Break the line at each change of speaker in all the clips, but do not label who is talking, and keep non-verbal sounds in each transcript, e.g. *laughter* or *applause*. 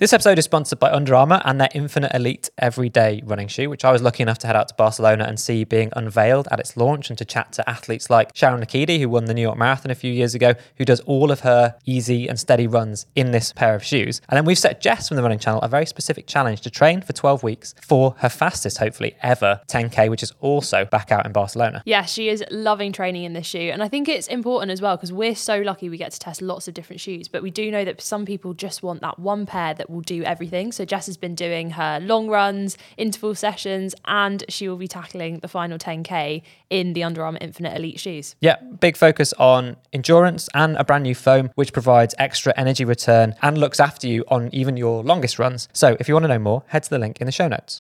This episode is sponsored by Under Armour and their Infinite Elite Everyday running shoe, which I was lucky enough to head out to Barcelona and see being unveiled at its launch and to chat to athletes like Sharon Lokedi, who won the New York Marathon a few years ago, who does all of her easy and steady runs in this pair of shoes. And then we've set Jess from the running channel a very specific challenge to train for 12 weeks for her fastest, hopefully, ever 10K, which is also back out in Barcelona.
Yeah, she is loving training in this shoe. And I think it's important as well because we're so lucky we get to test lots of different shoes. But we do know that some people just want that one pair that will do everything. So Jess has been doing her long runs, interval sessions, and she will be tackling the final 10K in the Under Armour Infinite Elite shoes.
Yeah, big focus on endurance and a brand new foam, which provides extra energy return and looks after you on even your longest runs. So if you want to know more, head to the link in the show notes.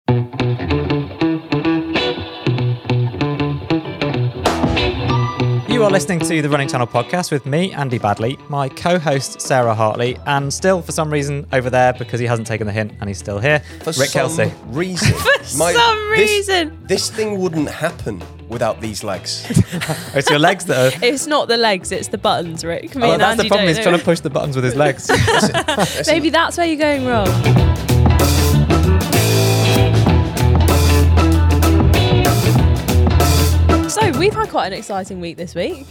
You are listening to the Running Channel podcast with me, Andy Baddeley, my co host, Sarah Hartley, and still, for some reason, over there, because he hasn't taken the hint and he's still here,
For
Rick
some
Kelsey.
reason. *laughs*
For some
this-
reason.
This, thing wouldn't happen without these legs. *laughs*
It's your legs that are.
It's not the legs, it's the buttons, Rick. Me
Oh,
and
that's the problem, he's trying to push the buttons with his legs. *laughs*
Maybe that's where you're going wrong. We've had quite an exciting week this week.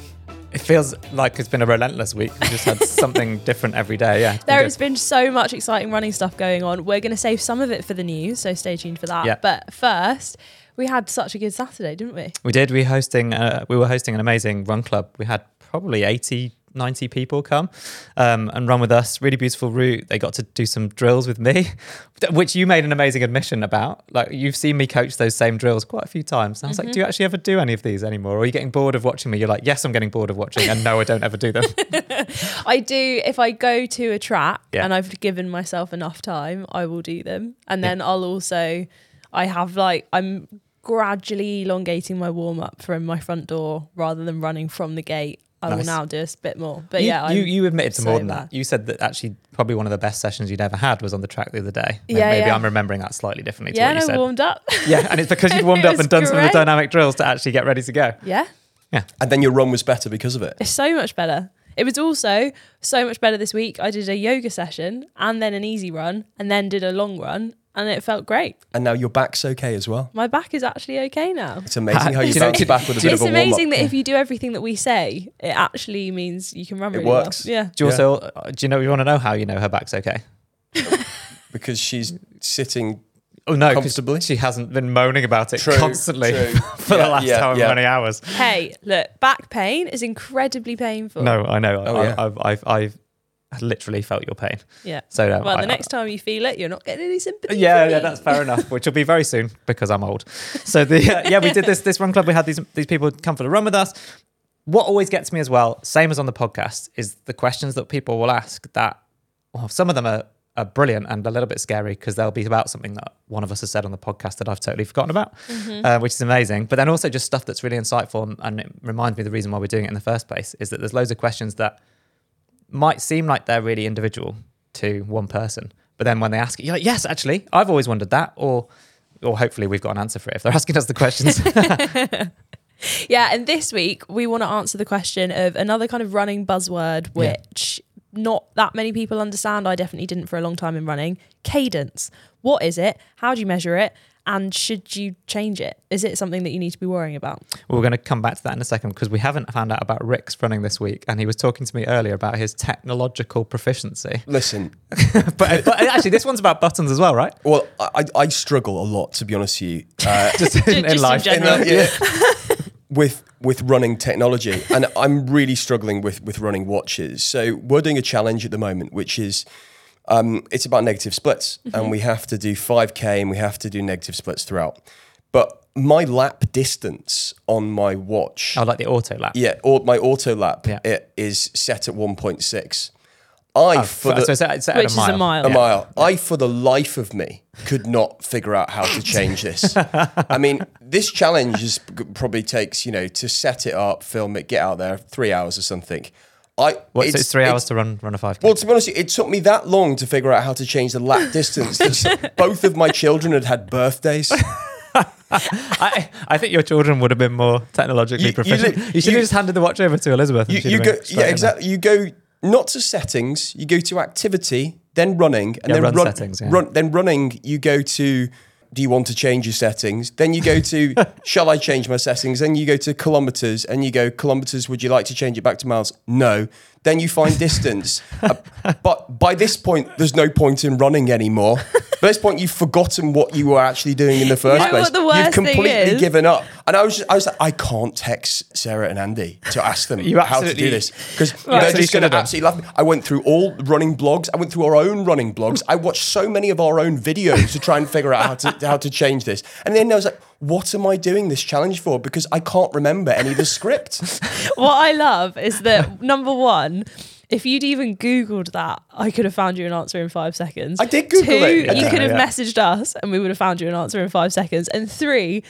it feels like it's been a relentless week. We just had *laughs* something different every day. Yeah.
There has been so much exciting running stuff going on. We're going to save some of it for the news, so stay tuned for that.
Yeah.
But first, we had such a good Saturday, didn't we?
We did. We hosting. Uh, we were hosting an amazing run club. We had probably 80, 90 people come um, and run with us. Really beautiful route. They got to do some drills with me, *laughs* which you made an amazing admission about. Like you've seen me coach those same drills quite a few times. And I was
Mm-hmm.
like, do you actually ever do any of these anymore? Or are you getting bored of watching me? You're like, yes, I'm getting bored of watching, and no, I don't ever do them. *laughs*
I do, if I go to a track
Yeah.
and I've given myself enough time, I will do them. And then I'll also, I have like, I'm gradually elongating my warm up from my front door rather than running from the gate. I will now do a bit more. But
you,
yeah,
you,
I'm
you admitted to more than
bad.
that. You said that actually probably one of the best sessions you'd ever had was on the track the other day. Maybe,
Yeah,
maybe
yeah.
I'm remembering that slightly differently to
Yeah,
what you
and I warmed up.
yeah, and it's because you'd warmed *laughs* up and done some of the dynamic drills to actually get ready to go.
Yeah. Yeah.
and then your run was better because of it.
It's so much better. It was also so much better this week. I did a yoga session and then an easy run and then did a long run and it felt great.
And now your back's okay as well.
My back is actually okay now.
It's amazing how you *laughs*
Do you know-
bounce back with a bit
It's
of a warm
amazing that if you do everything that we say, it actually means you can run
It
really
works.
well. Yeah.
Do you
Yeah.
also uh, do you know you want to know how you know her back's okay? *laughs*
because she's sitting.
Oh no!
Comfortably?
She hasn't been moaning about it
True,
constantly
true. *laughs*
for
Yeah,
the last
yeah,
however
yeah.
many hours.
Hey, look, back pain is incredibly painful.
No, I know.
Oh,
I,
yeah.
I've, I've, I've literally felt your pain.
Yeah.
So no,
Well,
I-
the next time you feel it, you're not getting any sympathy.
Yeah, yeah, that's fair *laughs* enough. Which will be very soon because I'm old. So the uh, *laughs* yeah, we did this this run club. We had these these people come for the run with us. What always gets me as well, same as on the podcast, is the questions that people will ask. That well, some of them are, are brilliant and a little bit scary because they'll be about something that one of us has said on the podcast that I've totally forgotten about, uh, which is amazing. But then also just stuff that's really insightful and, and it reminds me the reason why we're doing it in the first place is that there's loads of questions that might seem like they're really individual to one person, but then when they ask it, you're like, yes, actually, I've always wondered that, or or hopefully we've got an answer for it if they're *laughs* asking us the questions. *laughs*
Yeah, and this week we want to answer the question of another kind of running buzzword,
Yeah.
which not that many people understand. I definitely didn't for a long time in running. Cadence. What is it? How do you measure it? And should you change it? Is it something that you need to be worrying about?
Well, we're going to come back to that in a second because we haven't found out about Rick's running this week, and he was talking to me earlier about his technological proficiency.
Listen, *laughs*
but, but actually, this one's about buttons as well, right?
well, I, I struggle a lot to be honest with you. Uh, *laughs*
Just in, *laughs* in
Just in
life.
general.
in, uh, yeah, with with running technology, and I'm really struggling with with running watches. So we're doing a challenge at the moment, which is um, it's about negative splits, and we have to do 5k and we have to do negative splits throughout. But my lap distance on my watch,
I like the auto lap.
yeah, or my auto lap,
Yeah.
it is set at 1.6. I
Oh,
for
so
the,
it's, it's at
Which is a mile.
a
Yeah.
mile. I, for the life of me, could not figure out how to change this. I mean, this challenge is probably takes you know to set it up, film it, get out there, three hours or something. I
What, so it's three hours to run run a 5k?
Well, to be honest, it took me that long to figure out how to change the lap *laughs* distance. Both of my children had had birthdays. *laughs*
I, I think your children would have been more technologically
You- you
proficient. You,
li-
should
you-
have just handed the watch over to Elizabeth.
You, you go, yeah, exactly. You go not to settings. You go to activity, then running, and
Yeah,
then
run
run,
settings, yeah.
run. Then running, you go to. Do you want to change your settings? Then you go to. *laughs* shall I change my settings? Then you go to kilometers, and you go kilometers. Would you like to change it back to miles? No. Then you find distance. *laughs* Uh, but by this point, there's no point in running anymore. By this point, you've forgotten what you were actually doing in the first
know
place.
what the worst
you've completely given up. And I was, just, I was like, I can't text Sarah and Andy to ask them *laughs*
You
how to do this because
Right.
they're just going to absolutely laugh. Me. I went through all running blogs. I went through our own running blogs. I watched so many of our own videos to try and figure out how to how to change this. And then I was like, what am I doing this challenge for? Because I can't remember any of the script. *laughs*
what I love is that *laughs* number one, if you'd even Googled that, I could have found you an answer in five seconds.
I did Google
Two,
it.
you
Yeah.
could have
Yeah.
messaged us and we would have found you an answer in five seconds. And three,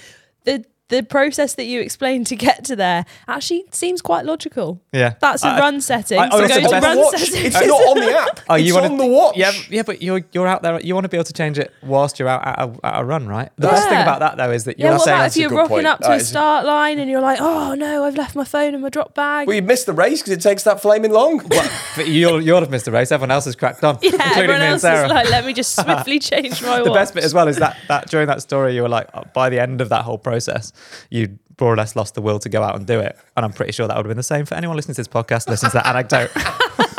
the the process that you explained to get to there actually seems quite logical.
Yeah.
That's a
I-
run setting.
I- I
so go to run
the watch.
settings.
It's not on the app. *laughs*
Oh,
it's
you want
on the watch.
Yeah, yeah, but you're you're out there. You want to be able to change it whilst you're out at a, at a run, right? The best thing about that though is that you're
what
saying
about if you're
good
rocking
point.
up to
That
a start line and you're like, oh no, I've left my phone in my drop bag?
Well, you missed the race because it takes that flaming long. *laughs*
but you'll you'll have missed the race. Everyone else has cracked on, *laughs*
yeah,
including
everyone
me and
else
Sarah.
is like, let me just swiftly change my
the
watch.
best bit as well is that that during that story you were like uh, by the end of that whole process you more or less lost the will to go out and do it and i'm pretty sure that would have been the same for anyone listening to this podcast listen to that anecdote *laughs*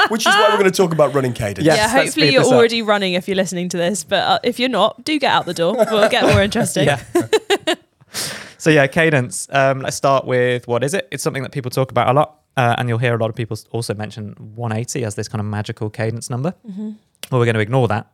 Which is why we're going to talk about running cadence.
Yes,
yeah, hopefully you're
this up.
already running if you're listening to this, but uh, if you're not, do get out the door. We'll get more interesting. *laughs*
yeah so yeah cadence um, let's start with what is it it's something that people talk about a lot uh, and you'll hear a lot of people also mention 180 as this kind of magical cadence number well we're going to ignore that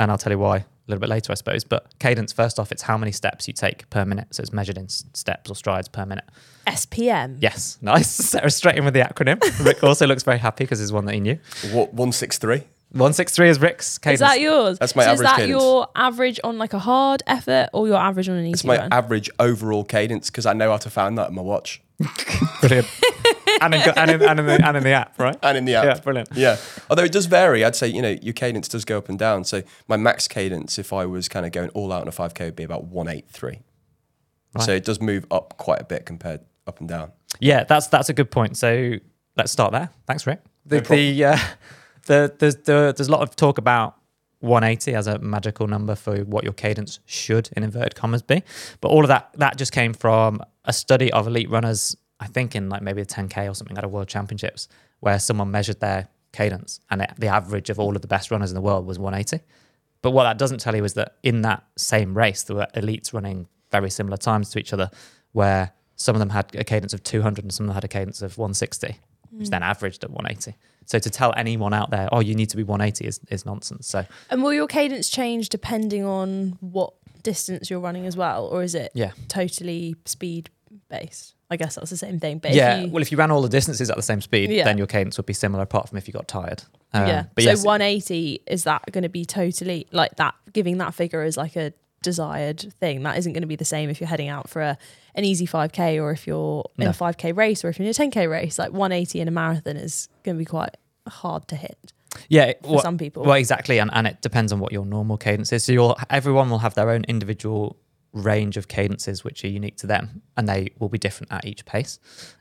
and i'll tell you why a little bit later i suppose but cadence first off it's how many steps you take per minute so it's measured in s- steps or strides per minute
SPM.
Yes, *laughs* nice. Sarah straight in with the acronym. Rick also looks very happy because it's one that he knew.
What, 163?
163 is Rick's cadence.
Is that yours?
That's my
so
average
Is that
cadence.
your average on like a hard effort or your average on an easy
It's my
run?
average overall cadence because I know how to find that in my watch *laughs*
Brilliant. *laughs* and, in, and, in, and, in the, and in the app, right?
and in the app.
Yeah, brilliant.
Yeah. Although it does vary. I'd say, you know, your cadence does go up and down. So my max cadence, if I was kind of going all out on a 5K, would be about 183.
Right.
So it does move up quite a bit compared up and down.
Yeah, that's that's a good point. So let's start there. Thanks, Rick. The,
No
the, uh, the, there's, the, there's a lot of talk about 180 as a magical number for what your cadence should, in inverted commas, be. But all of that that just came from a study of elite runners. I think in like maybe a 10k or something at a World Championships, where someone measured their cadence, and it, the average of all of the best runners in the world was 180. But what that doesn't tell you is that in that same race, there were elites running very similar times to each other, where some of them had a cadence of 200 and some of them had a cadence of 160, which mm. then averaged at 180. So to tell anyone out there, oh, you need to be 180 is, is nonsense. So
and will your cadence change depending on what distance you're running as well? Or is it
yeah.
totally speed based? I guess that's the same thing. But
yeah.
if you,
well, if you ran all the distances at the same speed,
Yeah.
then your cadence would be similar, apart from if you got tired. Um,
yeah.
But
so
yes,
180 is that going to be totally like that? Giving that figure as like a desired thing that isn't going to be the same if you're heading out for a an easy 5k or if you're in
No.
a 5k race or if you're in a 10k race. Like 180 in a marathon is going to be quite hard to hit
yeah,
for
what-
some people.
Well, exactly, and, and it depends on what your normal cadence is. So you'll everyone will have their own individual range of cadences which are unique to them, and they will be different at each pace,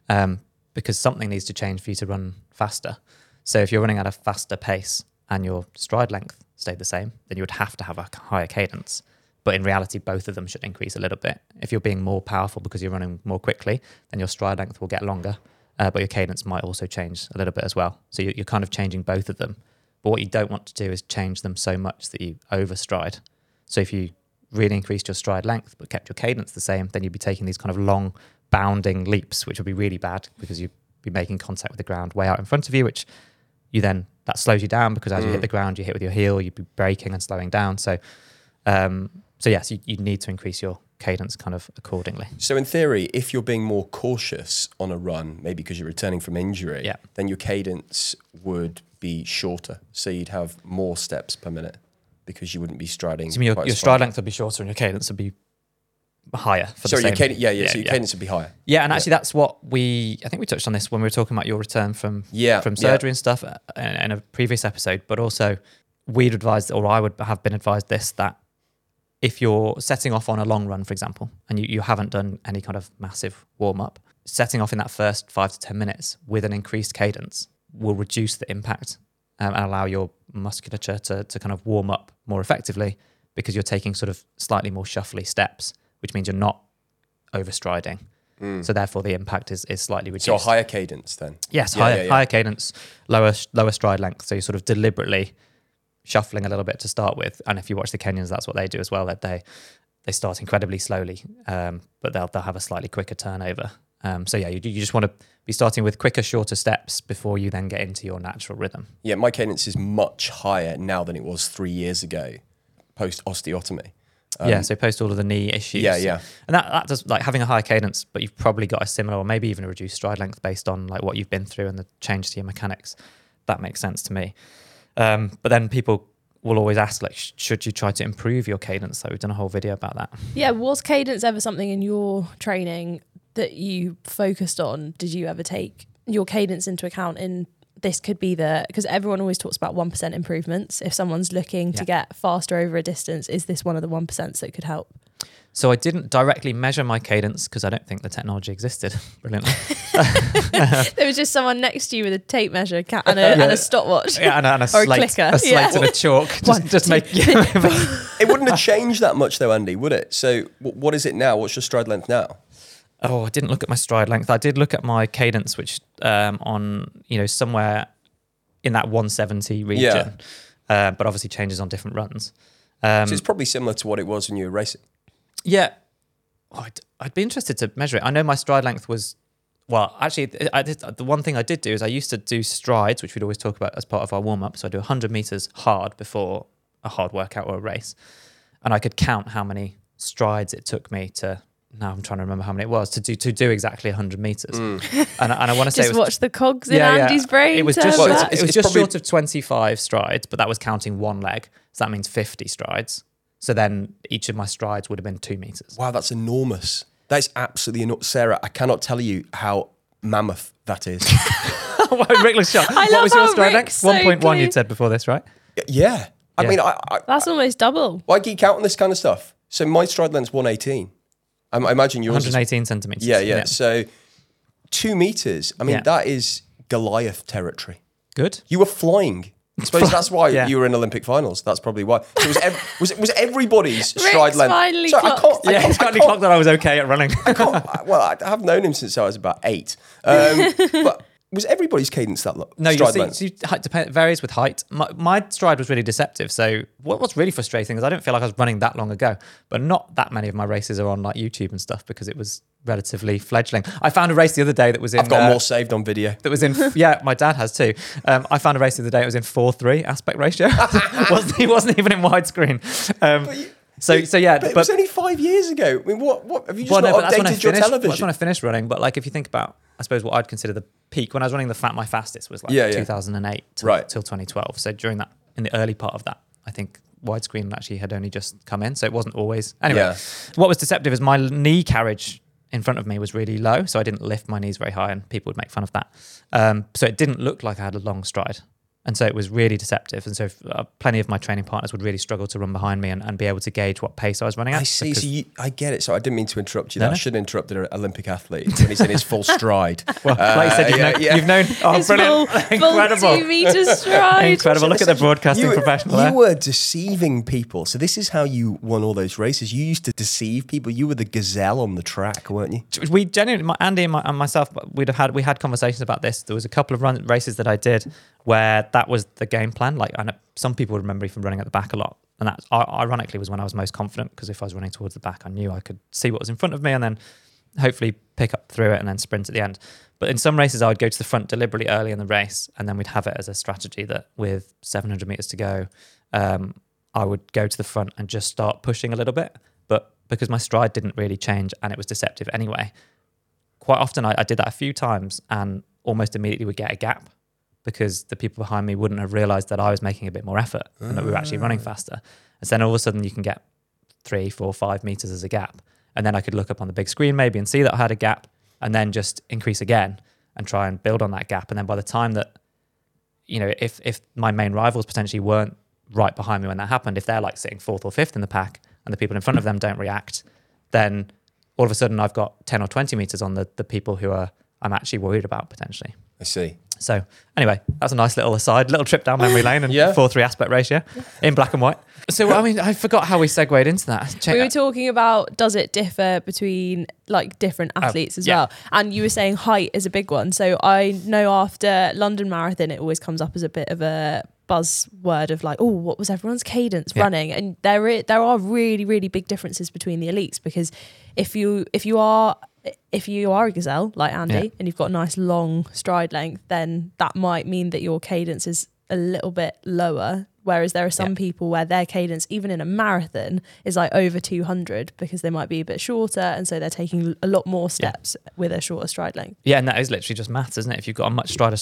um, because something needs to change for you to run faster. So if you're running at a faster pace and your stride length stayed the same, then you would have to have a higher cadence. But in reality, both of them should increase a little bit. If you're being more powerful because you're running more quickly, then your stride length will get longer, uh, but your cadence might also change a little bit as well. So you- you're kind of changing both of them. But what you don't want to do is change them so much that you overstride. So if you really increased your stride length but kept your cadence the same, then you'd be taking these kind of long bounding leaps, which would be really bad because you'd be making contact with the ground way out in front of you, which you then that slows you down because as you hit
Mm.
the ground, you hit with your heel, you'd be braking and slowing down. So, um, so yes, you, you need to increase your cadence kind of accordingly.
So in theory, if you're being more cautious on a run, maybe because you're returning from injury,
Yeah.
then your cadence would be shorter. So you'd have more steps per minute because you wouldn't be striding.
So you mean your, your stride length would be shorter and your cadence would be higher for
Sorry,
the
your
same.
cadence, yeah, yeah,
Yeah,
So your
yeah.
cadence would be higher.
Yeah, and
Yeah.
actually, that's what we. I think we touched on this when we were talking about your return from
Yeah,
from
yeah.
surgery and stuff uh, in, in a previous episode. But also, we'd advised, or I would have been advised this that if you're setting off on a long run, for example, and you, you haven't done any kind of massive warm up, setting off in that first five to ten minutes with an increased cadence will reduce the impact um, and allow your musculature to, to kind of warm up more effectively because you're taking sort of slightly more shuffly steps, which means you're not overstriding. So therefore, the impact is, is slightly reduced.
So a higher cadence then.
Yes,
Yeah,
higher,
yeah, yeah.
higher cadence, lower lower stride length. So you're sort of deliberately shuffling a little bit to start with. And if you watch the Kenyans, that's what they do as well. That they they start incredibly slowly, um, but they'll they'll have a slightly quicker turnover. Um, so yeah, you, you just want to be starting with quicker, shorter steps before you then get into your natural rhythm.
Yeah, my cadence is much higher now than it was three years ago, post osteotomy.
yeah, so post all of the knee issues.
Um, Yeah, yeah.
and that that does like having a high cadence, but you've probably got a similar or maybe even a reduced stride length based on like what you've been through and the change to your mechanics. That makes sense to me. Um, but then people will always ask like, sh- should you try to improve your cadence? So we've done a whole video about that.
Yeah, was cadence ever something in your training that you focused on? Did you ever take your cadence into account in this could be the because everyone always talks about 1% improvements. If someone's looking to get faster over a distance, is this one of the 1% that could help?
So I didn't directly measure my cadence because I don't think the technology existed *laughs* brilliantly. *laughs*
there was just someone next to you with a tape measure and a, *laughs* and a stopwatch.
yeah, and a, and a
Or a clicker,
a slate
yeah.
and a chalk. Just,
One,
just
two,
make
It wouldn't have changed that much though, Andy, would it? So wh- what is it now? What's your stride length now?
Oh, I didn't look at my stride length. I did look at my cadence, which um, on you know somewhere in that 170 region,
Yeah.
uh, but obviously changes on different runs. Um,
So it's probably similar to what it was when you were racing.
yeah, oh, I'd, I'd be interested to measure it. I know my stride length was well. Actually, I did the one thing I did do is I used to do strides, which we'd always talk about as part of our warm up. So I do 100 meters hard before a hard workout or a race, and I could count how many strides it took me to. Now I'm trying to remember how many it was to do to do exactly 100 meters, hmm. and, I- and I want to *laughs* say it
Just
was
watch the cogs in Andy's brain.
It was just
Well,
short,
it's-
it was just
probably-
short of 25 strides, but that was counting one leg. So that means 50 strides. So then each of my strides would have been two meters.
Wow, that's enormous. That is absolutely enormous. Sarah, I cannot tell you how mammoth that is. *laughs* *laughs*
Rick looks shocked.
I
what
love
was your stride
Rick's
length?
so
1.1
clear.
you'd said before this, right?
yeah. I
Yeah.
mean, I, I,
That's almost double.
I geek out on this kind of stuff. So my stride length's 118. I, I imagine yours is
118 centimeters.
Yeah, yeah. So two meters. I mean,
Yeah.
that is Goliath territory.
Good.
You were flying. I suppose *laughs* that's why
Yeah.
you were in Olympic finals. That's probably why. So was, ev- *laughs* was was everybody's stride
Rick's
length?
finally
Sorry, I can't. I
Yeah,
can't,
it's
I
finally
can't-
clocked that I was okay at running.
I can't- *laughs* I- well, I have known him since I was about eight. Um, but was everybody's cadence that long?
No, you see, you, depend, varies with height. My, my stride was really deceptive. So what, was really frustrating is I don't feel like I was running that long ago, but not that many of my races are on like YouTube and stuff because it was relatively fledgling. I found a race the other day that was in.
I've got
uh,
more saved on video.
that was in yeah my dad has too um, i found a race the other day it was in 4-3 aspect ratio *laughs* wasn't, he wasn't even in widescreen um, so so yeah
But it was only five years ago. I mean, what? What have you just
well, no,
not
but that's when
updated your television?
that's when I finished running but like if you think about I suppose what I'd consider the peak when I was running the fat my fastest was like
Yeah, yeah.
2008 till,
Right.
till 2012 so during that in the early part of that I think widescreen actually had only just come in so it wasn't always anyway
Yeah.
what was deceptive is my knee carriage in front of me was really low, so I didn't lift my knees very high, and people would make fun of that. Um, so it didn't look like I had a long stride, and so it was really deceptive. And so uh, plenty of my training partners would really struggle to run behind me and, and be able to gauge what pace I was running at.
I see. So you, I get it. So I didn't mean to interrupt you.
No,
There. I
no.
should have interrupted an Olympic athlete when he's in his full *laughs* stride.
well, like you said, you've,
Uh, yeah,
known,
yeah.
you've known. Oh,
His
brilliant!
full, *laughs* full
Incredible!
two meter *laughs* stride.
Incredible! Look at the broadcasting
you,
professional
You
there.
were deceiving people. So this is how you won all those races. You used to deceive people. You were the gazelle on the track, weren't you?
we genuinely, my, Andy and, my, and myself, we'd have had we had conversations about this. There was a couple of run races that I did where that was the game plan. Like, I know some people remember me from running at the back a lot, and that ironically was when I was most confident because if I was running towards the back, I knew I could see what was in front of me and then hopefully pick up through it and then sprint at the end. But in some races, I would go to the front deliberately early in the race, and then we'd have it as a strategy that with 700 meters to go, um, I would go to the front and just start pushing a little bit. But because my stride didn't really change and it was deceptive anyway, quite often I, I did that a few times and almost immediately would get a gap because the people behind me wouldn't have realized that I was making a bit more effort and that we were actually running ah. faster. And so then all of a sudden you can get three, four, five meters as a gap. And then I could look up on the big screen maybe and see that I had a gap and then just increase again and try and build on that gap. And then by the time that, you know, if if my main rivals potentially weren't right behind me when that happened, if they're like sitting fourth or fifth in the pack and the people in front of them don't react, then all of a sudden I've got 10 or 20 meters on the, the people who are I'm actually worried about potentially.
I see.
So anyway, that's a nice little aside, little trip down memory lane and *laughs*
Yeah.
four three aspect ratio in black and white. So I mean, I forgot how we segued into that. Check-
We were talking about does it differ between like different oh, athletes as
yeah.
well? And you were saying height is a big one. So I know after London Marathon, it always comes up as a bit of a buzzword of like, oh, what was everyone's cadence
Yeah.
running? And there there are really really big differences between the elites because if you if you are if you are a gazelle like Andy
Yeah.
and you've got a nice long stride length, then that might mean that your cadence is a little bit lower. Whereas there are some
Yeah.
people where their cadence, even in a marathon, is like over 200 because they might be a bit shorter. And so they're taking a lot more steps with a shorter stride length.
Yeah, and that is literally just maths, isn't it? If you've got a much strider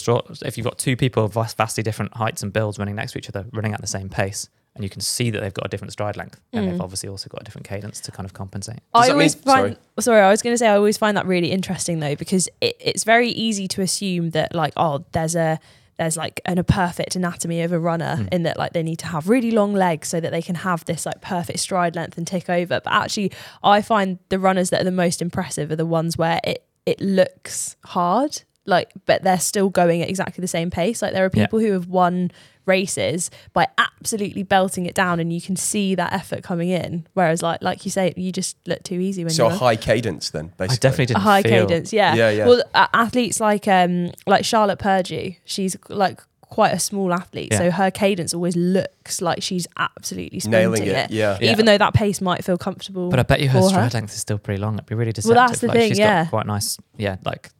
if you've got two people of vastly different heights and builds running next to each other, running at the same pace, and you can see that they've got a different stride length, then they've
Mm.
obviously also got a different cadence to kind of compensate.
Does
I always
mean-
find sorry. I was going to say I always find that really interesting though because it, it's very easy to assume that like oh there's a there's like an, a perfect anatomy of a runner
Mm.
in that like they need to have really long legs so that they can have this like perfect stride length and tick over. But actually, I find the runners that are the most impressive are the ones where it it looks hard like but they're still going at exactly the same pace like there are
Yeah.
people who have won races by absolutely belting it down and you can see that effort coming in whereas like like you say you just look too easy when
So
you're
a high cadence then, basically.
I definitely
a
didn't
high
feel,
cadence yeah
Yeah, yeah.
well uh, athletes like um like charlotte purdue she's like quite a small athlete so her cadence always looks like she's absolutely sprinting
Nailing it. Yeah.
Yeah.
even though that pace might feel comfortable
But I bet you her
for her.
stride length is still pretty long. It'd be really deceptive.
Well, that's the
like,
thing,
she's
yeah.
got quite nice. Yeah, like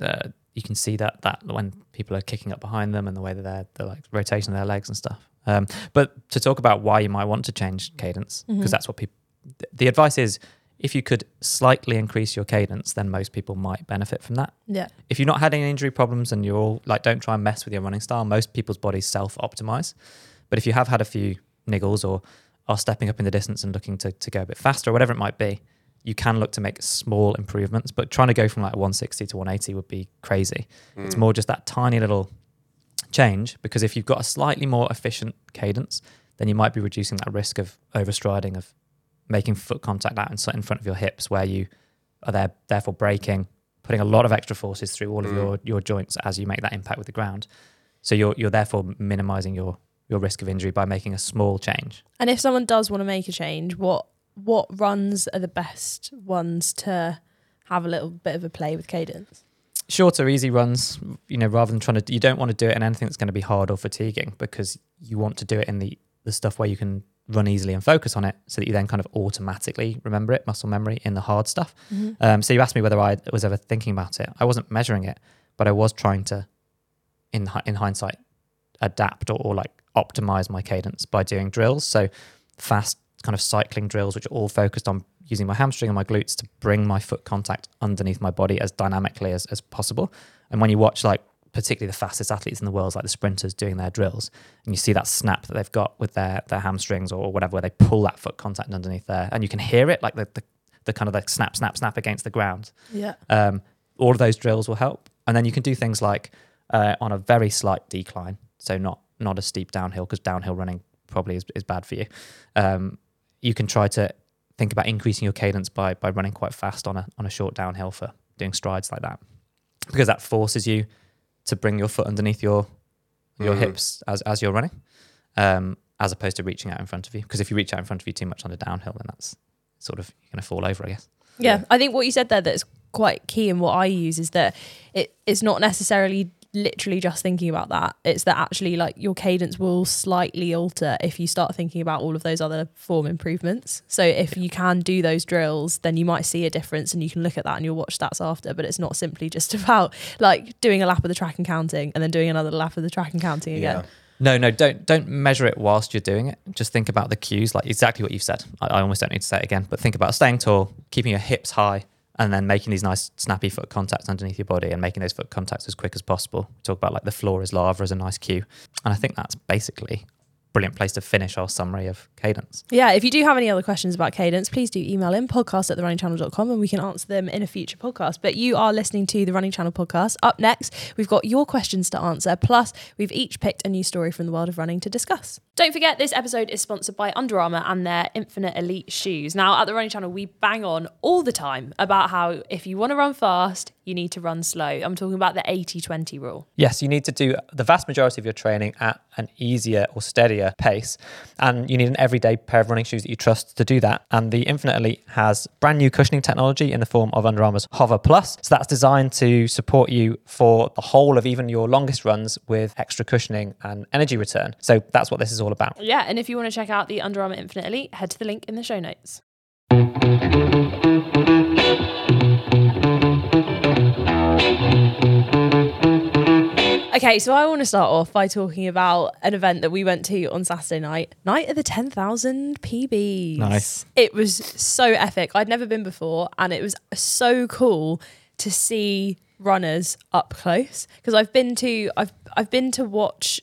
uh, you can see that that when people are kicking up behind them and the way that they're, they're like rotation of their legs and stuff. Um, but to talk about why you might want to change cadence, because
Mhm.
that's what people. The advice is, if you could slightly increase your cadence, then most people might benefit from that.
yeah
If you're not had any injury problems and you're all like, don't try and mess with your running style. Most people's bodies self optimize. But if you have had a few niggles or are stepping up in the distance and looking to, to go a bit faster or whatever it might be, you can look to make small improvements. But trying to go from like 160 to 180 would be crazy. It's more just that tiny little change because if you've got a slightly more efficient cadence, then you might be reducing that risk of overstriding, of making foot contact out in in front of your hips where you are there, therefore breaking, putting a lot of extra forces through all of
Mm.
your, your joints as you make that impact with the ground. So you're, you're therefore minimizing your, your risk of injury by making a small change.
And if someone does want to make a change, what what runs are the best ones to have a little bit of a play with cadence?
shorter, easy runs, you know, rather than trying to, you don't want to do it in anything that's going to be hard or fatiguing because you want to do it in the, the stuff where you can run easily and focus on it so that you then kind of automatically remember it, muscle memory in the hard stuff. Um, so you asked me whether I was ever thinking about it. I wasn't measuring it, but I was trying to, in in hindsight, adapt or, or like optimize my cadence by doing drills. So fast kind of cycling drills, which are all focused on using my hamstring and my glutes to bring my foot contact underneath my body as dynamically as, as possible. And when you watch like particularly the fastest athletes in the world, like the sprinters doing their drills, and you see that snap that they've got with their their hamstrings or whatever, where they pull that foot contact underneath there, and you can hear it like the the, the kind of like snap, snap, snap against the ground.
Yeah.
Um, all of those drills will help, and then you can do things like uh, on a very slight decline, so not not a steep downhill because downhill running probably is, is bad for you. Um, you can try to think about increasing your cadence by by running quite fast on a on a short downhill for doing strides like that, because that forces you to bring your foot underneath your your
Mhm.
hips as as you're running, um, as opposed to reaching out in front of you. Because if you reach out in front of you too much on a downhill, then that's sort of you're going to fall over, I guess.
Yeah, I think what you said there that's quite key and what I use is that it it's not necessarily literally just thinking about that. It's that actually like your cadence will slightly alter if you start thinking about all of those other form improvements. So if you can do those drills, then you might see a difference and you can look at that and you'll watch stats after. But it's not simply just *laughs* about like doing a lap of the track and counting and then doing another lap of the track and counting again.
No, no, don't don't measure it whilst you're doing it. Just think about the cues, like exactly what you've said. I, I almost don't need to say it again, but think about staying tall, keeping your hips high, and then making these nice snappy foot contacts underneath your body and making those foot contacts as quick as possible. We talk about like the floor is lava as a nice cue, and I think that's basically brilliant place to finish our summary of cadence.
Yeah, if you do have any other questions about cadence, please do email in podcast at therunningchannel.com and we can answer them in a future podcast. But you are listening to the Running Channel podcast. Up next, we've got your questions to answer. Plus, we've each picked a new story from the world of running to discuss. Don't forget, this episode is sponsored by Under Armour and their Infinite Elite shoes. Now, at the Running Channel, we bang on all the time about how if you want to run fast, you need to run slow. I'm talking about the 80 20 rule.
Yes, you need to do the vast majority of your training at an easier or steadier pace. And you need an everyday pair of running shoes that you trust to do that. And the Infinite Elite has brand new cushioning technology in the form of Under Armour's Hover Plus. So that's designed to support you for the whole of even your longest runs with extra cushioning and energy return. So that's what this is all about.
Yeah, and if you want to check out the Under Armour Infinite Elite, head to the link in the show notes. Okay, so I want to start off by talking about an event that we went to on Saturday night, Night of the 10,000 PBs.
Nice.
It was so epic. I'd never been before, and it was so cool to see runners up close because I've been to I've I've been to watch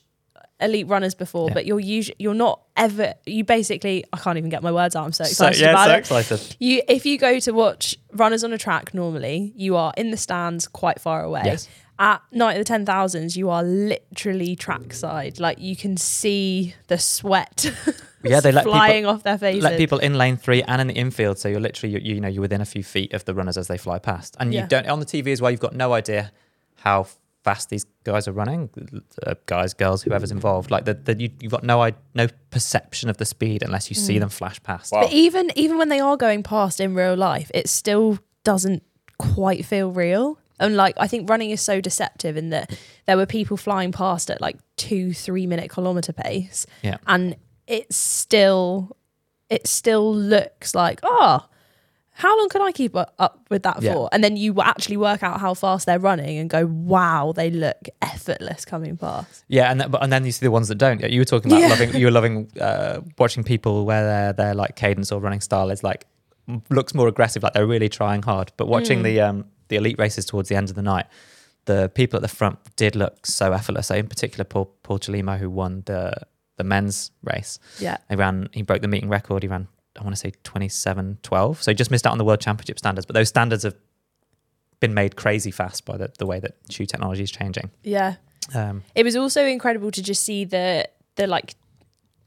elite runners before,
Yeah.
but you're usually you're not ever you basically I can't even get my words out. I'm so
So,
excited
yeah,
about
so
it.
excited.
You if you go to watch runners on a track normally, you are in the stands quite far away.
Yes.
At night of the ten thousands, you are literally trackside. Like you can see the sweat *laughs*
Yeah, they let people-
flying off their faces.
let people in lane three and in the infield. So you're literally, you, you know, you're within a few feet of the runners as they fly past. And
Yeah.
you don't, on the TV as well, you've got no idea how fast these guys are running, uh, guys, girls, whoever's involved. Like, the, the, you, you've got no, i- no perception of the speed unless you
Mm.
see them flash past.
Wow.
But even even when they are going past in real life, it still doesn't quite feel real. And like I think running is so deceptive in that there were people flying past at like two, three minute kilometer pace.
Yeah.
And it still it still looks like, oh, how long can I keep up with that
Yeah.
for? And then you actually work out how fast they're running and go, wow, they look effortless coming past.
Yeah, and that, but and then you see the ones that don't. You were talking about
Yeah.
loving. You were loving *laughs* uh, watching people where their their like cadence or running style is like looks more aggressive, like they're really trying hard. But watching
Mm.
the um the elite races towards the end of the night, the people at the front did look so effortless. So in particular, Paul Paul Chelimo, who won the the men's race,
Yeah.
he ran. He broke the meeting record. He ran. I want to say 27-12. So he just missed out on the world championship standards. But those standards have been made crazy fast by the, the way that shoe technology is changing.
Yeah.
Um,
it was also incredible to just see the the like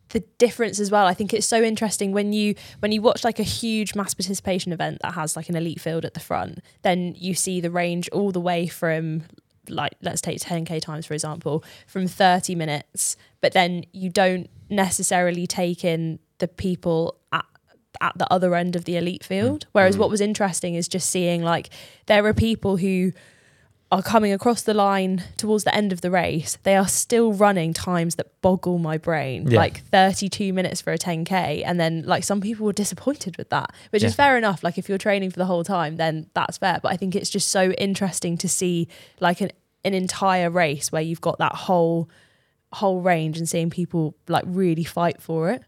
the difference as well. I think it's so interesting when you when you watch like a huge mass participation event that has like an elite field at the front, then you see the range all the way from like let's take 10k times for example from 30 minutes but then you don't necessarily take in the people at at the other end of the elite mm. field whereas mm. what was interesting is just seeing like there are people who are coming across the line towards the end of the race, they are still running times that boggle my brain,
Yeah.
like 32 minutes for a 10K. And then, like, some people were disappointed with that, which is fair enough. Like, if you're training for the whole time, then that's fair. But I think it's just so interesting to see, like, an, an entire race where you've got that whole whole range and seeing people like really fight for it.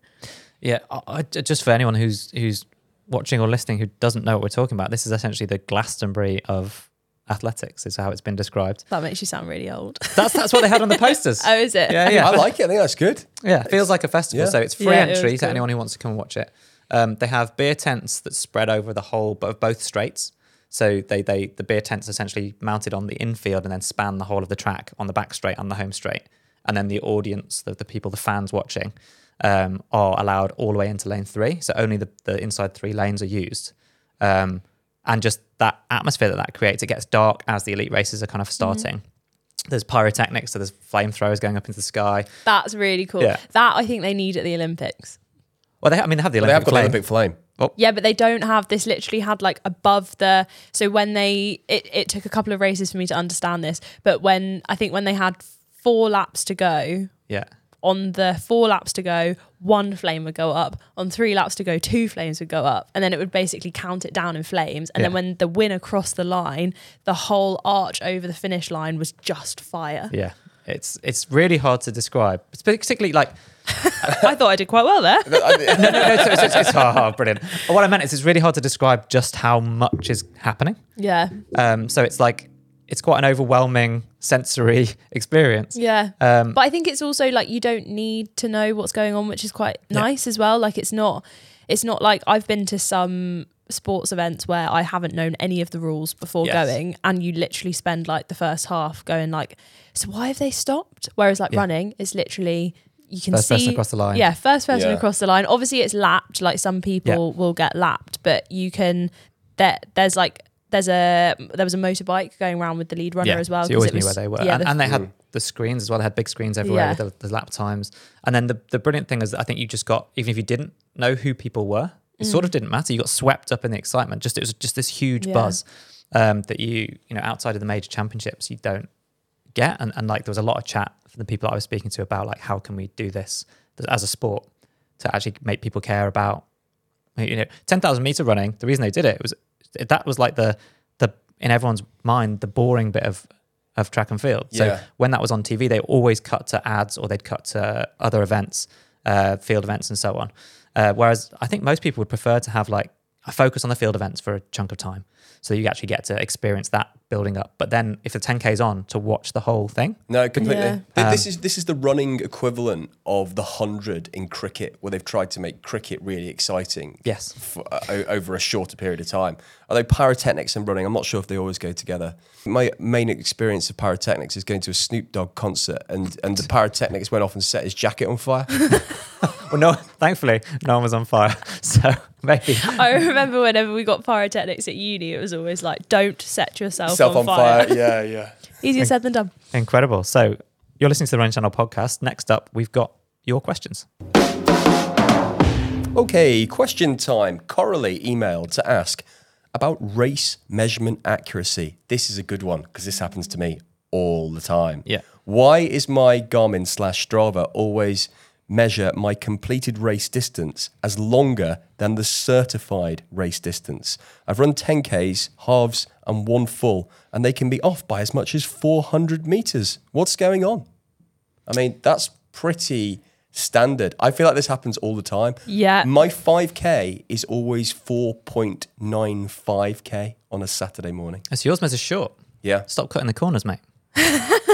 Yeah, I, I- just for anyone who's who's watching or listening who doesn't know what we're talking about, this is essentially the Glastonbury of athletics, is how it's been described.
That makes you sound really old.
That's that's what they had on the *laughs* posters.
oh, is it?
yeah, yeah,
I like it. I think that's good.
yeah. It feels like a festival,
Yeah.
so it's free
Yeah, it
entry to
cool.
anyone who wants to come and watch it. Um, they have beer tents that spread over the whole of both straights. So they they the beer tents essentially mounted on the infield and then span the whole of the track on the back straight and the home straight, and then the audience, the, the people, the fans watching, um, are allowed all the way into lane three. So only the, the inside three lanes are used, um, and just that atmosphere that that creates. It gets dark as the elite races are kind of starting. There's pyrotechnics, so there's flamethrowers going up into the sky.
That's really cool.
Yeah.
That I think they need at the Olympics.
Well, they, I mean, they have the
They
Olympic
have got
flame.
an Olympic flame. Oh.
Yeah, but they don't have this. Literally had like above the. So when they, it, it took a couple of races for me to understand this. But when I think when they had four laps to go,
Yeah.
On the four laps to go, one flame would go up. On three laps to go, two flames would go up, and then it would basically count it down in flames. And then when the winner crossed the line, the whole arch over the finish line was just fire.
Yeah. It's it's really hard to describe. It's particularly like *laughs*
I thought I did quite well there. *laughs*
no, no, no. It's, it's, it's, oh, brilliant. What I meant is it's really hard to describe just how much is happening.
Yeah,
Um, so it's like it's quite an overwhelming sensory *laughs* experience.
yeah.
Um,
But I think it's also like you don't need to know what's going on, which is quite
Yeah.
nice as well. Like it's not it's not like I've been to some sports events where I haven't known any of the rules before
Yes.
going and you literally spend like the first half going like, so why have they stopped? Whereas like
Yeah.
running is literally you can
First
see
person across the line.
Yeah, first person
Yeah.
across the line. Obviously, it's lapped. Like some people will get lapped, but you can. There, there's like there's a there was a motorbike going around with the lead runner
yeah.
as well.
So you
'cause
always
it
knew
was-
where they were,
Yeah,
and,
the-
and they had the screens as well. They had big screens everywhere
Yeah.
with the, the lap times. And then the the brilliant thing is that I think you just got even if you didn't know who people were, it sort of didn't matter. You got swept up in the excitement. Just it was just this huge
Mm. Yeah.
buzz um, that you you know outside of the major championships you don't get. And, and like there was a lot of chat from the people I was speaking to about like how can we do this as a sport to actually make people care about you know 10,000 meter running. The reason they did it was that was like the the in everyone's mind the boring bit of of track and field. So
Yeah.
when that was on TV, they always cut to ads or they'd cut to other events, uh, field events, and so on. Uh, whereas I think most people would prefer to have like a focus on the field events for a chunk of time, so you actually get to experience that building up. But then if the 10k is on, to watch the whole thing.
No, completely.
Yeah.
Th-
Um,
this is this is the running equivalent of the hundred in cricket, where they've tried to make cricket really exciting.
Yes.
For, uh, over a shorter period of time. Although pyrotechnics and running, I'm not sure if they always go together. My main experience of pyrotechnics is going to a Snoop Dogg concert, and and the pyrotechnics went off and set his jacket on fire. *laughs*
Well, no, thankfully no one was on fire, *laughs* so maybe.
I remember whenever we got pyrotechnics at uni, it was always like, "Don't set yourself
Self
on, fire."
Yeah, yeah. *laughs*
Easier said than done.
Incredible. So you're listening to the Running Channel podcast. Next up, we've got your questions.
Okay, question time. Coralie emailed to ask about race measurement accuracy. This is a good one because this happens to me all the time.
Yeah.
Why is my Garmin slash Strava always measure my completed race distance as longer than the certified race distance? I've run 10Ks, halves, and one full, and they can be off by as much as 400 meters. What's going on? I mean, that's pretty standard. I feel like this happens all the time.
Yeah.
My 5K is always 4.95K on a Saturday morning.
So yours measures short.
Yeah.
Stop cutting the corners, mate. *laughs*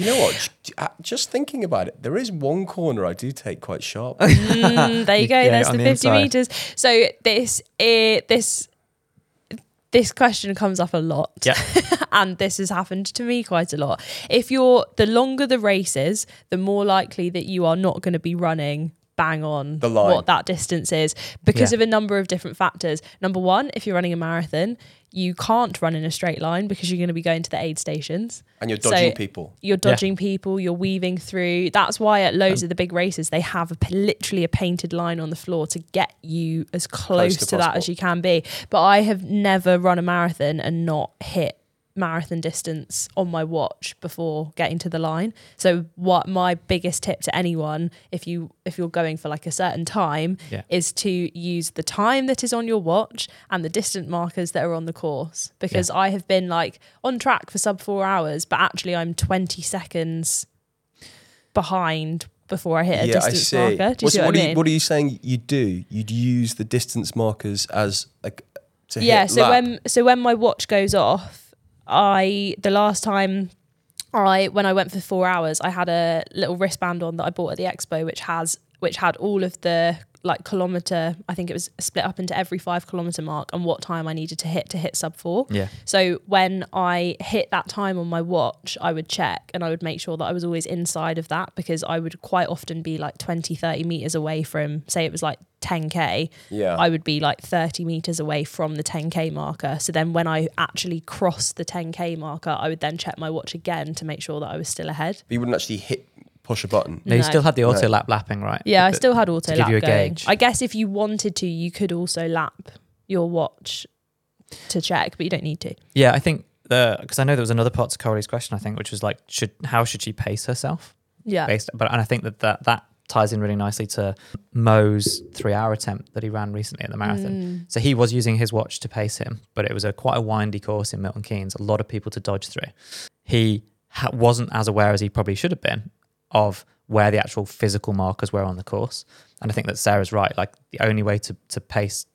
You know what? Uh, Just thinking about it, there is one corner I do take quite sharp. *laughs*
Mm, there you *laughs* go.
Yeah,
There's the,
the
50
inside.
meters. So this uh, this this question comes up a lot.
Yeah. *laughs*
and this has happened to me quite a lot. If you're the longer the race is, the more likely that you are not going to be running bang on
The line.
what that distance is because
Yeah.
of a number of different factors. Number one, if you're running a marathon, you can't run in a straight line because you're going to be going to the aid stations.
And you're
So-
dodging people.
You're dodging people, you're weaving through. That's why at loads um, of the big races, they have a, p- literally a painted line on the floor to get you as close,
to
to, that as you can be. But I have never run a marathon and not hit marathon distance on my watch before getting to the line. So what my biggest tip to anyone if you if you're going for like a certain time
Yeah.
is to use the time that is on your watch and the distant markers that are on the course because I have been like on track for sub 4 hours but actually I'm 20 seconds behind before I hit a
yeah, I
distance
see.
marker. Do you
What's-
see what,
what,
I
are you, what are you saying you'd do? You'd use the distance markers as like to
yeah so
lap.
when so when my watch goes off i the last time i when i went for four hours i had a little wristband on that i bought at the expo which has which had all of the like kilometer i think it was split up into every five kilometer mark and what time i needed to hit to hit sub four
Yeah.
so when I hit that time on my watch, I would check and I would make sure that I was always inside of that because I would quite often be like 20, 30 meters away from, say it was like 10K,
Yeah.
I would be like 30 meters away from the 10K marker. So then when I actually crossed the 10K marker, I would then check my watch again to make sure that I was still ahead.
But you wouldn't actually hit push a button.
No, you still had the auto lap lapping, right?
Yeah, I still had auto
give
lap
you a
going.
gauge.
I guess if you wanted to, you could also lap your watch to check, but you don't need to.
Yeah, I think the because I know there was another part to Corey's question. I think which was like, should how should she pace herself?
Yeah.
Based, but and I think that that, that ties in really nicely to Mo's three-hour attempt that he ran recently at the marathon.
Mm.
So he was using his watch to pace him, but it was a quite a windy course in Milton Keynes. A lot of people to dodge through. He ha- wasn't as aware as he probably should have been of where the actual physical markers were on the course. And I think that Sarah's right. Like the only way to to pace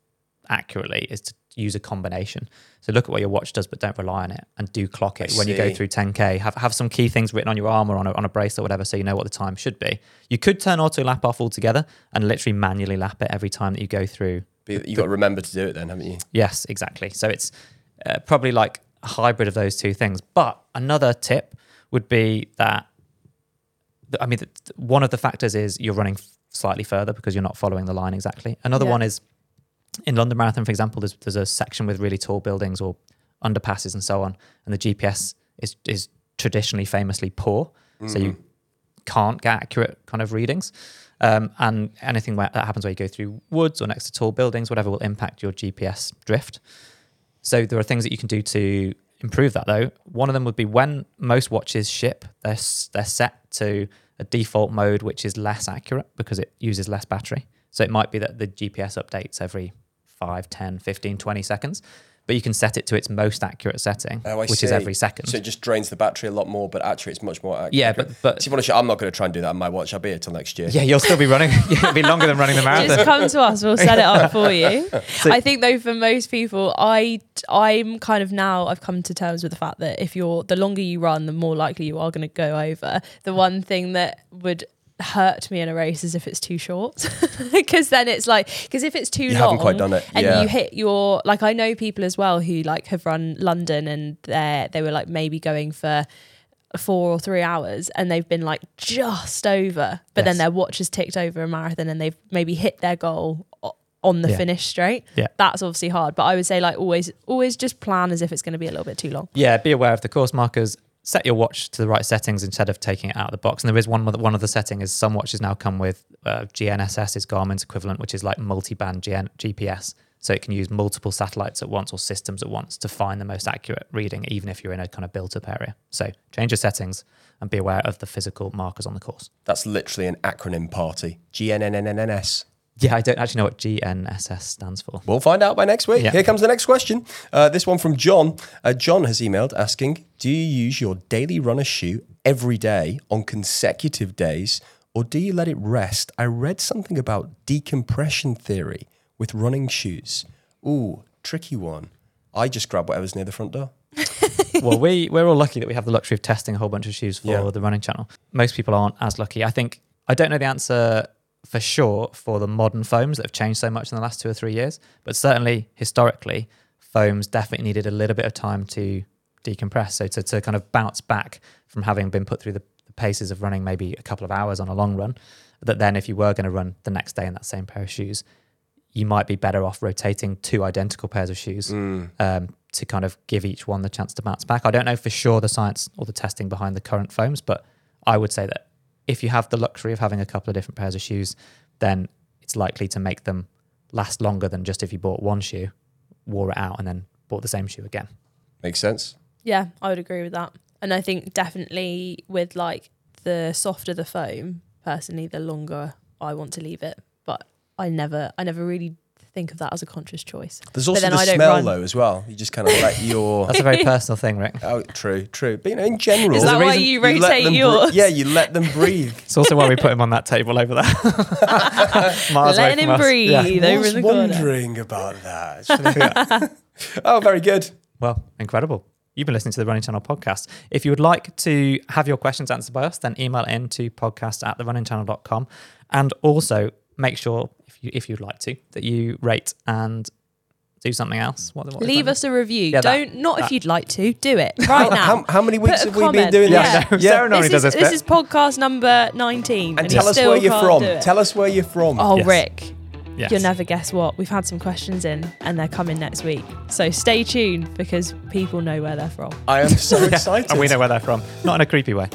accurately is to use a combination. So look at what your watch does, but don't rely on it, and do clock it
I
when you go through 10k. Have have some key things written on your arm or on a, on a bracelet, or whatever, so you know what the time should be. You could turn auto lap off altogether and literally manually lap it every time that you go through.
But you've got to remember to do it then, haven't you?
Yes, exactly. So it's uh, probably like a hybrid of those two things. But another tip would be that th- I mean, one of the factors is you're running slightly further because you're not following the line exactly. Another
Yeah.
one is in London Marathon, for example, there's, there's a section with really tall buildings or underpasses and so on, and the GPS is is traditionally famously poor, so you can't get accurate kind of readings. Um, and anything where that happens where you go through woods or next to tall buildings, whatever, will impact your GPS drift. So there are things that you can do to improve that though. One of them would be when most watches ship, they're, they're set to a default mode which is less accurate because it uses less battery. So it might be that the GPS updates every 5, 10, 15, 20 seconds, but you can set it to its most accurate setting,
Oh, I
which is every second.
So it just drains the battery a lot more, but actually it's much more accurate.
yeah, but, but
See, what I- I'm not going to try and do that on my watch. I'll be here till next year.
yeah, you'll still be running. *laughs* It'll be longer than running the
Just
marathon.
come to us. We'll set it up for you. *laughs*
So-
I think though for most people, I I'm kind of now I've come to terms with the fact that if you're the longer you run, the more likely you are going to go over. The one thing that would hurt me in a race is if it's too short *laughs* because then it's like because if it's too
You
long
haven't quite done it.
and
yeah.
you hit your like I know people as well who like have run London and they they were like maybe going for four or three hours and they've been like just over but then their watch has ticked over a marathon and they've maybe hit their goal on the
Yeah.
finish straight
Yeah.
that's obviously hard but I would say like always always just plan as if it's going to be a little bit too long
Yeah, be aware of the course markers. Set your watch to the right settings instead of taking it out of the box. And there is one one of the setting is some watches now come with uh, GNSS is Garmin's equivalent, which is like multi-band GN- GPS. So it can use multiple satellites at once or systems at once to find the most accurate reading, even if you're in a kind of built-up area. So change your settings and be aware of the physical markers on the course.
That's literally an acronym party. GNNNNS.
Yeah, I don't actually know what GNSS stands for.
We'll find out by next week.
Yeah.
Here comes the next question. Uh, this one from John. Uh, John has emailed asking Do you use your daily runner shoe every day on consecutive days, or do you let it rest? I read something about decompression theory with running shoes. Ooh, tricky one. I just grab whatever's near the front door. *laughs*
well, we we're all lucky that we have the luxury of testing a whole bunch of shoes for
Yeah.
the running channel. Most people aren't as lucky. I think I don't know the answer for sure for the modern foams that have changed so much in the last two or three years, but certainly historically, foams definitely needed a little bit of time to decompress. So to, to kind of bounce back from having been put through the, the paces of running maybe a couple of hours on a long run, that then if you were going to run the next day in that same pair of shoes, you might be better off rotating two identical pairs of shoes um, to kind of give each one the chance to bounce back. I don't know for sure the science or the testing behind the current foams, but I would say that if you have the luxury of having a couple of different pairs of shoes, then it's likely to make them last longer than just if you bought one shoe, wore it out, and then bought the same shoe again.
Makes sense.
Yeah, I would agree with that. And I think definitely with like the softer the foam, personally, the longer I want to leave it. But I never, I never really think of that as a conscious choice.
There's
But
also
then
the
I don't
smell,
run.
though, as well. You just kind of let *laughs* your.
That's a very personal thing, Rick.
Oh, true, true. But you know, in general,
Is that why you
let
rotate
them bre-
yours?
yeah, you let them breathe.
It's also why we put him on that table over there. *laughs* Miles
Letting
from
him
us.
breathe
Yeah.
over
was
in the corner.
wondering about that. *laughs* oh, very good.
Well, incredible. You've been listening to the Running Channel podcast. If you would like to have your questions answered by us, then email in to podcast at therunningchannel.com. And also make sure, if, you, if you'd like to, that you rate and do something else. What, what is
Leave us a review.
Yeah,
Don't not
that.
if you'd like to. Do it right now.
How, how many weeks
Put a
have we been doing
Yeah.
this?
Yeah, Sarah normally
this
does
is,
this
this
bit.
is podcast number 19.
And
you
tell us where you're from. Tell us where you're from.
Oh,
Yes.
Rick,
Yes.
you'll never guess what. We've had some questions in and they're coming next week. So stay tuned because people know where they're from.
I am so *laughs* excited.
And we know where they're from. Not in a creepy way.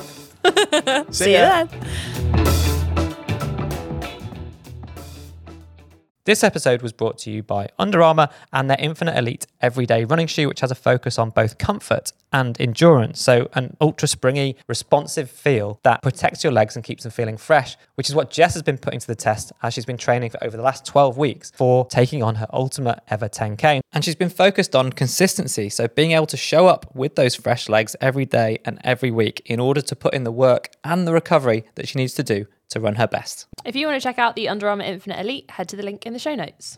*laughs*
See you
ya.
then.
This episode was brought to you by Under Armour and their Infinite Elite everyday running shoe, which has a focus on both comfort and endurance. So, an ultra springy, responsive feel that protects your legs and keeps them feeling fresh, which is what Jess has been putting to the test as she's been training for over the last 12 weeks for taking on her ultimate ever 10K. And she's been focused on consistency. So, being able to show up with those fresh legs every day and every week in order to put in the work and the recovery that she needs to do to run her best.
If you want to check out the Under Armour Infinite Elite, head to the link in the show notes.